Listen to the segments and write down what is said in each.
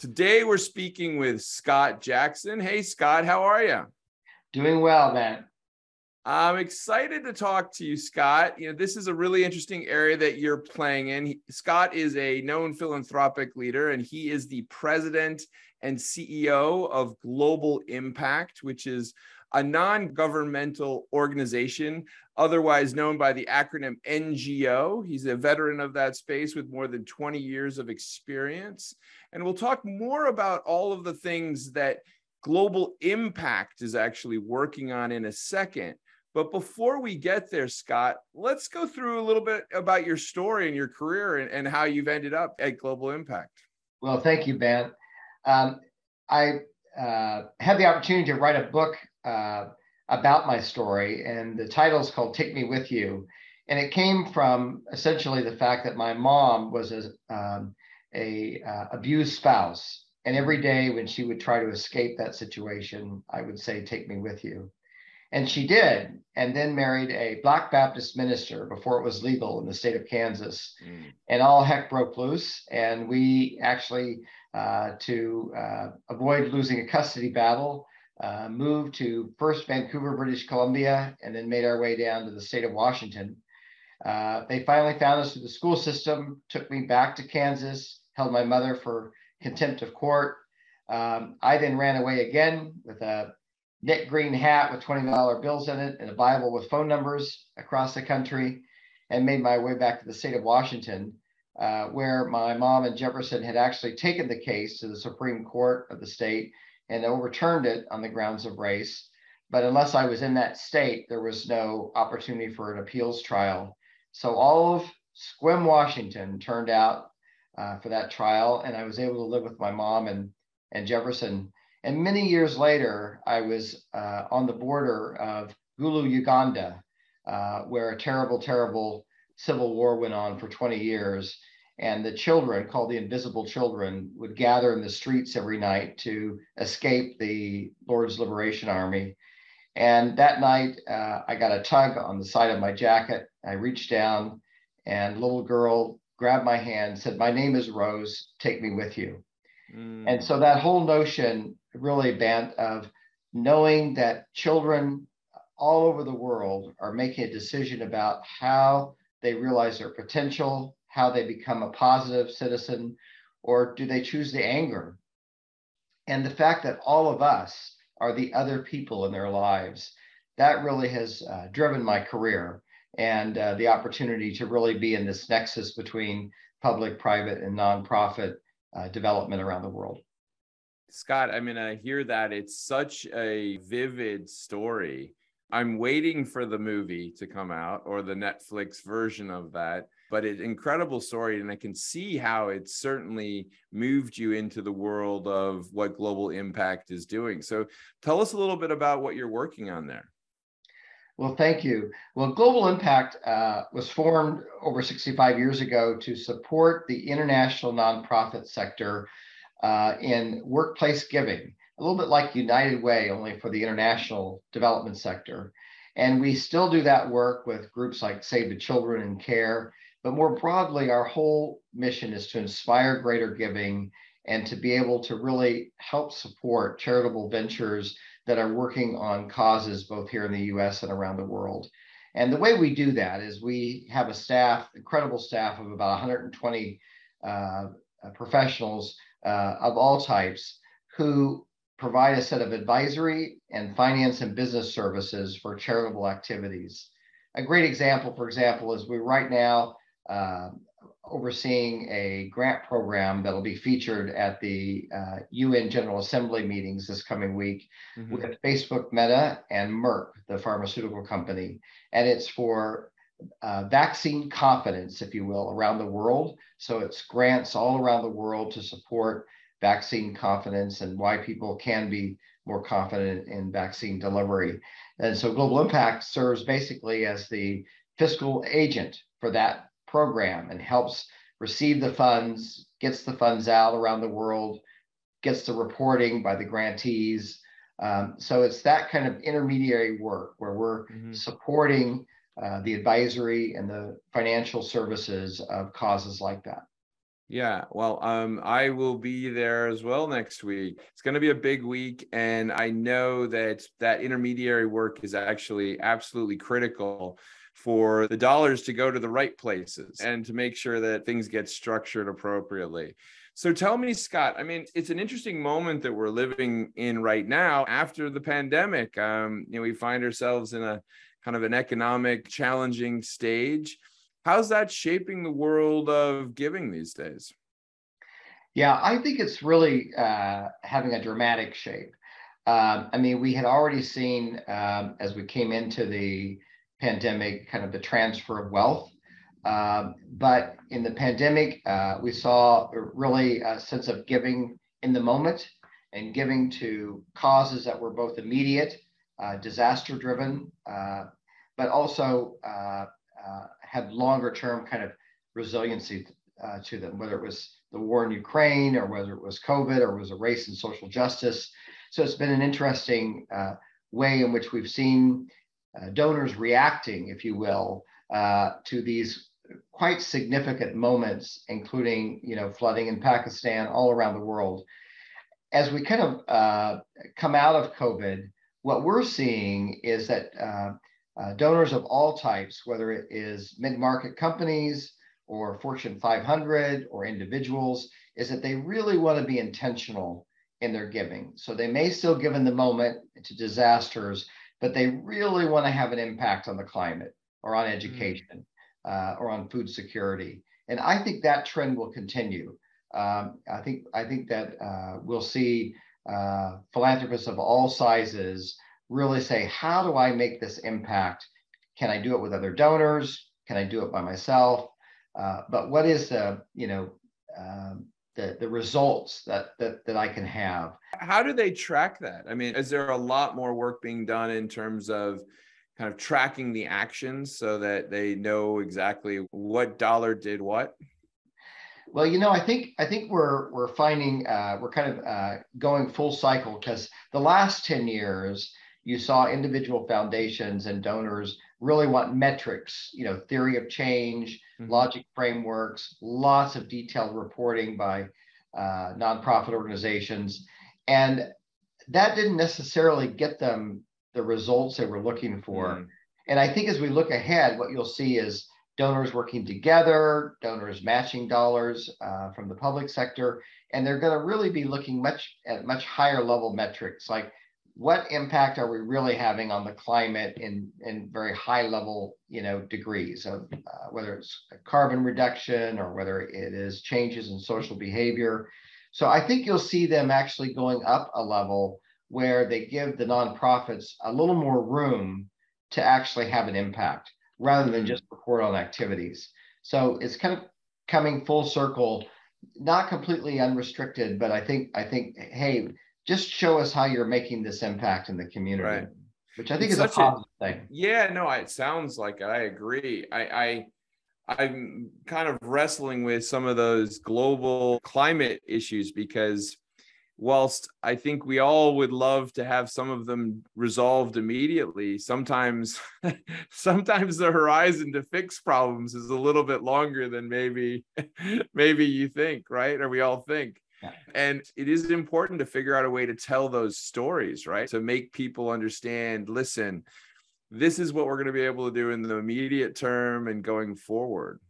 Today we're speaking with Scott Jackson. Hey, Scott, how are you? Doing well, man. I'm excited to talk to you, Scott. You know, this is a really interesting area that you're playing in. He, Scott is a known philanthropic leader, and he is the president and CEO of Global Impact, which is a non governmental organization, otherwise known by the acronym NGO. He's a veteran of that space with more than 20 years of experience. And we'll talk more about all of the things that Global Impact is actually working on in a second. But before we get there, Scott, let's go through a little bit about your story and your career and, and how you've ended up at Global Impact. Well, thank you, Ben. Um, I uh, had the opportunity to write a book uh, about my story, and the title is called "Take Me with You," and it came from essentially the fact that my mom was a, um, a uh, abused spouse, and every day when she would try to escape that situation, I would say, "Take me with you." And she did, and then married a Black Baptist minister before it was legal in the state of Kansas. Mm. And all heck broke loose. And we actually, uh, to uh, avoid losing a custody battle, uh, moved to first Vancouver, British Columbia, and then made our way down to the state of Washington. Uh, they finally found us through the school system, took me back to Kansas, held my mother for contempt of court. Um, I then ran away again with a knit green hat with $20 bills in it and a Bible with phone numbers across the country and made my way back to the state of Washington, uh, where my mom and Jefferson had actually taken the case to the Supreme Court of the state and overturned it on the grounds of race. But unless I was in that state, there was no opportunity for an appeals trial. So all of Sequim, Washington turned out uh, for that trial, and I was able to live with my mom and, and Jefferson. And many years later, I was uh, on the border of Gulu, Uganda, uh, where a terrible, terrible civil war went on for 20 years and the children called the invisible children would gather in the streets every night to escape the lord's liberation army. And that night uh, i got a tug on the side of my jacket. I reached down and little girl grabbed my hand said my name is rose. Take me with you. Mm. and so that whole notion really Bant of knowing that children all over the world are making a decision about how they realize their potential how they become a positive citizen, or do they choose the anger? And the fact that all of us are the other people in their lives, that really has uh, driven my career and uh, the opportunity to really be in this nexus between public, private, and nonprofit uh, development around the world. Scott, I mean, I hear that it's such a vivid story. I'm waiting for the movie to come out or the Netflix version of that but it's incredible story and i can see how it certainly moved you into the world of what global impact is doing so tell us a little bit about what you're working on there well, thank you. Well, Global Impact uh, was formed over 65 years ago to support the international nonprofit sector uh, in workplace giving, a little bit like United Way, only for the international development sector. And we still do that work with groups like Save the Children and CARE but more broadly, our whole mission is to inspire greater giving and to be able to really help support charitable ventures that are working on causes both here in the US and around the world. And the way we do that is we have a staff, incredible staff of about 120 uh, professionals uh, of all types who provide a set of advisory and finance and business services for charitable activities. A great example, for example, is we right now uh, overseeing a grant program that'll be featured at the uh, UN General Assembly meetings this coming week mm-hmm. with Facebook Meta and Merck, the pharmaceutical company. And it's for uh, vaccine confidence, if you will, around the world. So it's grants all around the world to support vaccine confidence and why people can be more confident in vaccine delivery. And so Global Impact serves basically as the fiscal agent for that program and helps receive the funds, gets the funds out around the world, gets the reporting by the grantees. Um, so it's that kind of intermediary work where we're mm-hmm. supporting uh, the advisory and the financial services of causes like that. Yeah, well, um, I will be there as well next week. It's going to be a big week, and I know that that intermediary work is actually absolutely critical for the dollars to go to the right places and to make sure that things get structured appropriately. So tell me, Scott, I mean, it's an interesting moment that we're living in right now after the pandemic. Um, you know, we find ourselves in a kind of an economic challenging stage. How's that shaping the world of giving these days? Yeah, I think it's really uh, having a dramatic shape. Um, I mean, we had already seen um, as we came into the pandemic kind of the transfer of wealth. Um, but in the pandemic, uh, we saw really a sense of giving in the moment and giving to causes that were both immediate, uh, disaster driven, uh, but also uh, uh, had longer term kind of resiliency uh, to them, whether it was the war in Ukraine or whether it was COVID or was a race and social justice. So it's been an interesting way in which we've seen donors reacting, if you will, to these quite significant moments, including you know flooding in Pakistan, all around the world. As we kind of uh, come out of COVID, what we're seeing is that uh, uh, donors of all types, whether it is mid-market companies or Fortune 500 or individuals, is that they really want to be intentional in their giving. So they may still give in the moment to disasters, but they really want to have an impact on the climate or on mm. education uh, or on food security. And I think that trend will continue. Um, I think I think that uh, we'll see uh, philanthropists of all sizes really say, how do I make this impact? Can I do it with other donors? Can I do it by myself? Uh, but what is the you know um, the the results that that that I can have? How do they track that? I mean, is there a lot more work being done in terms of kind of tracking the actions so that they know exactly what dollar did what? Well, you know, I think I think we're we're finding uh, we're kind of uh, going full cycle because the last ten years you saw individual foundations and donors really want metrics, you know, theory of change, mm-hmm. logic frameworks, lots of detailed reporting by uh, nonprofit organizations, and that didn't necessarily get them the results they were looking for. Mm. And I think as we look ahead, what you'll see is donors working together, donors matching dollars uh, from the public sector, and they're going to really be looking much at much higher level metrics like what impact are we really having on the climate in, in very high level you know degrees of uh, whether it's carbon reduction or whether it is changes in social behavior so i think you'll see them actually going up a level where they give the nonprofits a little more room to actually have an impact rather than just report on activities. So it's kind of coming full circle, not completely unrestricted, but I think I think hey, just show us how you're making this impact in the community. Right. Which I think it's is a positive a, thing. Yeah, no, it sounds like it. I agree. I, I I'm kind of wrestling with some of those global climate issues because whilst I think we all would love to have some of them resolved immediately, sometimes sometimes the horizon to fix problems is a little bit longer than maybe maybe you think, right? Or we all think. Yeah. And it is important to figure out a way to tell those stories, right? To make people understand, listen, this is what we're going to be able to do in the immediate term and going forward.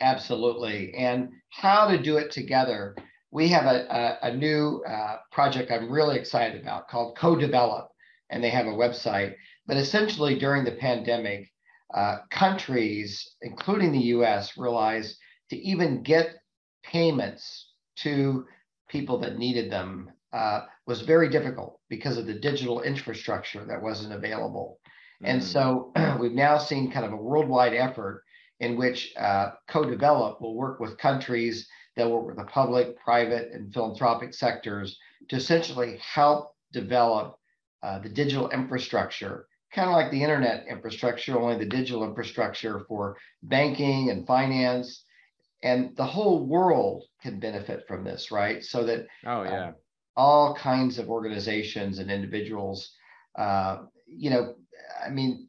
Absolutely. And how to do it together we have a, a, a new uh, project I'm really excited about called Co-Develop, and they have a website. But essentially, during the pandemic, uh, countries, including the U.S., realized to even get payments to people that needed them uh, was very difficult because of the digital infrastructure that wasn't available. Mm-hmm. And so we've now seen kind of a worldwide effort in which uh, Co-Develop will work with countries They'll work with the public, private, and philanthropic sectors to essentially help develop uh, the digital infrastructure, kind of like the internet infrastructure, only the digital infrastructure for banking and finance. And the whole world can benefit from this, right? So that oh yeah, uh, all kinds of organizations and individuals, uh, you know, I mean,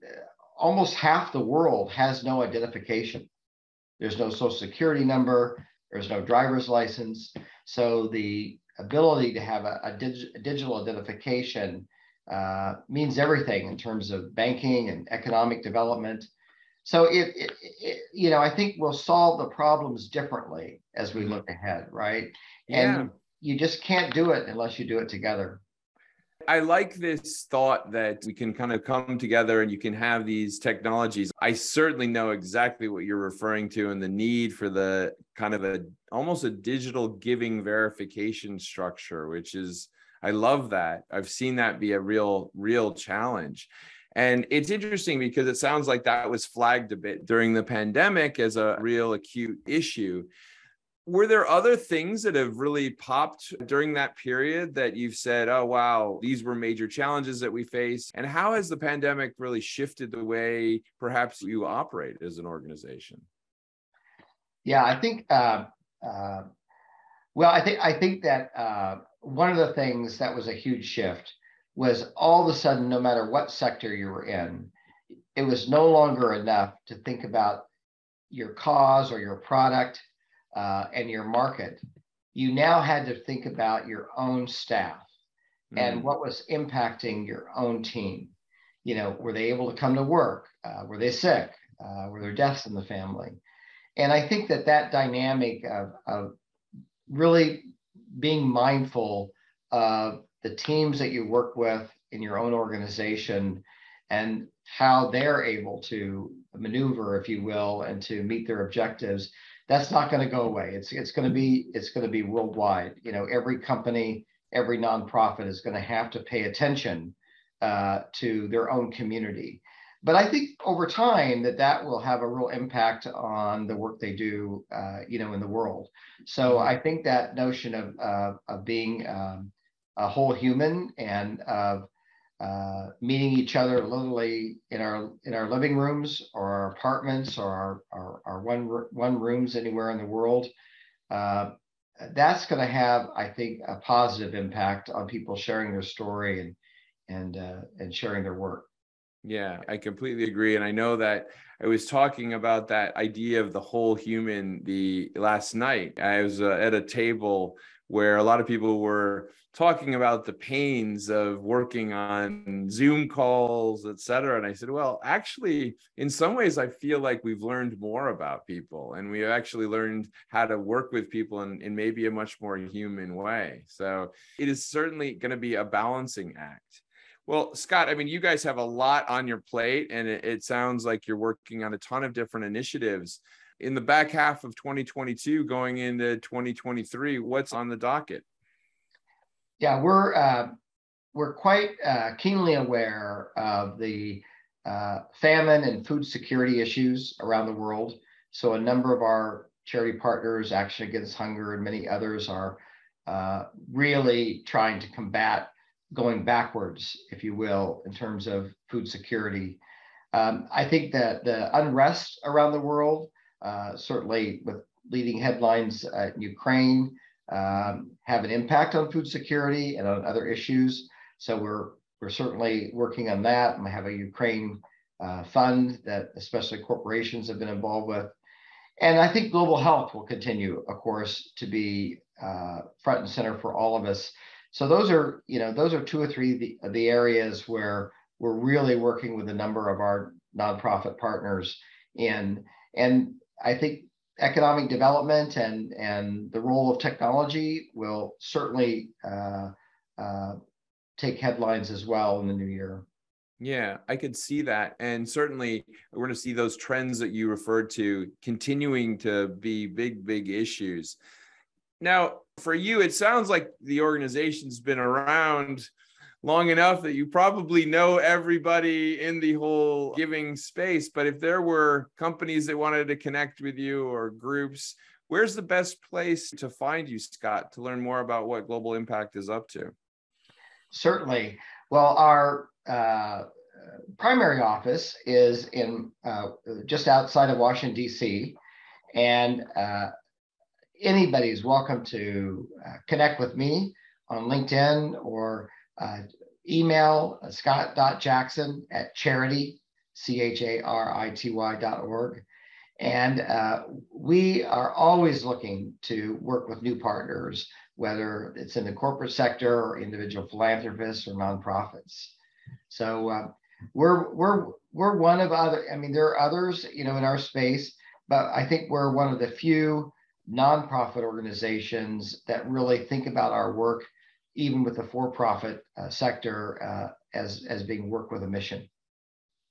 almost half the world has no identification. There's no social security number. There's no driver's license. So the ability to have a, a, dig, a digital identification uh, means everything in terms of banking and economic development. So it, it, it, you know, I think we'll solve the problems differently as we mm-hmm. look ahead, right? Yeah. And you just can't do it unless you do it together. I like this thought that we can kind of come together and you can have these technologies. I certainly know exactly what you're referring to and the need for the kind of a almost a digital giving verification structure, which is I love that. I've seen that be a real, real challenge. And it's interesting because it sounds like that was flagged a bit during the pandemic as a real acute issue. Were there other things that have really popped during that period that you've said, oh, wow, these were major challenges that we faced? And how has the pandemic really shifted the way perhaps you operate as an organization? Yeah, I think, uh, uh, well, I think, I think that uh, one of the things that was a huge shift was all of a sudden, no matter what sector you were in, it was no longer enough to think about your cause or your product uh, and your market. You now had to think about your own staff mm. and what was impacting your own team. You know, were they able to come to work? Uh, were they sick? Uh, were there deaths in the family? And I think that that dynamic of, of really being mindful of the teams that you work with in your own organization and how they're able to maneuver, if you will, and to meet their objectives. That's not going to go away. It's it's going to be it's going to be worldwide. You know, every company, every nonprofit is going to have to pay attention uh, to their own community but I think over time that that will have a real impact on the work they do, uh, you know, in the world. So. I think that notion of uh, of being um, a whole human and of uh, meeting each other literally in our in our living rooms or our apartments or our our, our one one rooms anywhere in the world. Uh, that's going to have, I think, a positive impact on people sharing their story and and uh, and sharing their work. Yeah, I completely agree. And I know that I was talking about that idea of the whole human the last night. I was uh, at a table where a lot of people were talking about the pains of working on Zoom calls, et cetera. And I said, well, actually, in some ways, I feel like we've learned more about people and we've actually learned how to work with people in, in maybe a much more human way. So it is certainly going to be a balancing act. Well, Scott, I mean, you guys have a lot on your plate, and it, it, sounds like you're working on a ton of different initiatives. In the back half of 2022, going into 2023, what's on the docket? Yeah, we're uh, we're quite uh, keenly aware of the uh, famine and food security issues around the world. So, a number of our charity partners, Action Against Hunger, and many others, are uh, really trying to combat going backwards, if you will, in terms of food security. Um, I think that the unrest around the world, uh, certainly with leading headlines in Ukraine, um, have an impact on food security and on other issues. So we're we're certainly working on that. And we have a Ukraine uh, fund that especially corporations have been involved with. And I think global health will continue, of course, to be uh, front and center for all of us. So those are, you know, those are two or three the, the areas where we're really working with a number of our nonprofit partners in. And I think economic development and and the role of technology will certainly uh, uh, take headlines as well in the new year. Yeah, I could see that. And certainly we're going to see those trends that you referred to continuing to be big, big issues. Now, for you, it sounds like the organization's been around long enough that you probably know everybody in the whole giving space. But if there were companies that wanted to connect with you or groups, Where's the best place to find you, Scott, to learn more about what Global Impact is up to? Certainly. Well, our uh, primary office is in uh, just outside of Washington, D.C., and uh, anybody's welcome to uh, connect with me on LinkedIn or uh, email uh, scott.jackson at charity, C H A R I T Y dot org. And uh, we are always looking to work with new partners, whether it's in the corporate sector or individual philanthropists or nonprofits. So uh, we're we're we're one of other. I mean, there are others, you know, in our space, but I think we're one of the few nonprofit organizations that really think about our work, even with the for-profit uh, sector, uh, as as being work with a mission.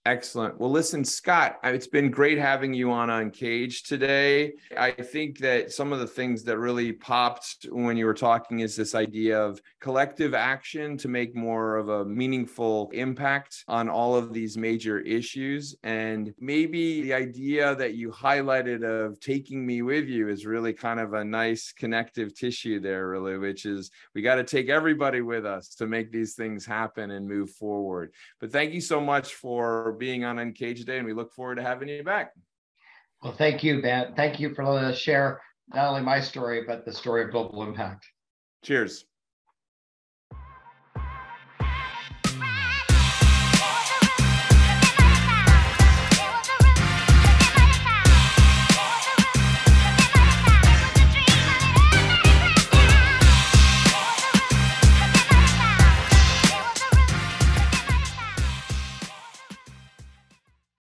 Excellent. Well, listen, Scott, it's been great having you on Uncaged today. I think that some of the things that really popped when you were talking is this idea of collective action to make more of a meaningful impact on all of these major issues. And maybe the idea that you highlighted of taking me with you is really kind of a nice connective tissue there, really, which is we got to take everybody with us to make these things happen and move forward. But thank you so much for being on Uncaged Day, and we look forward to having you back. Well, thank you, Ben. Thank you for letting us share not only my story, but the story of global impact. Cheers.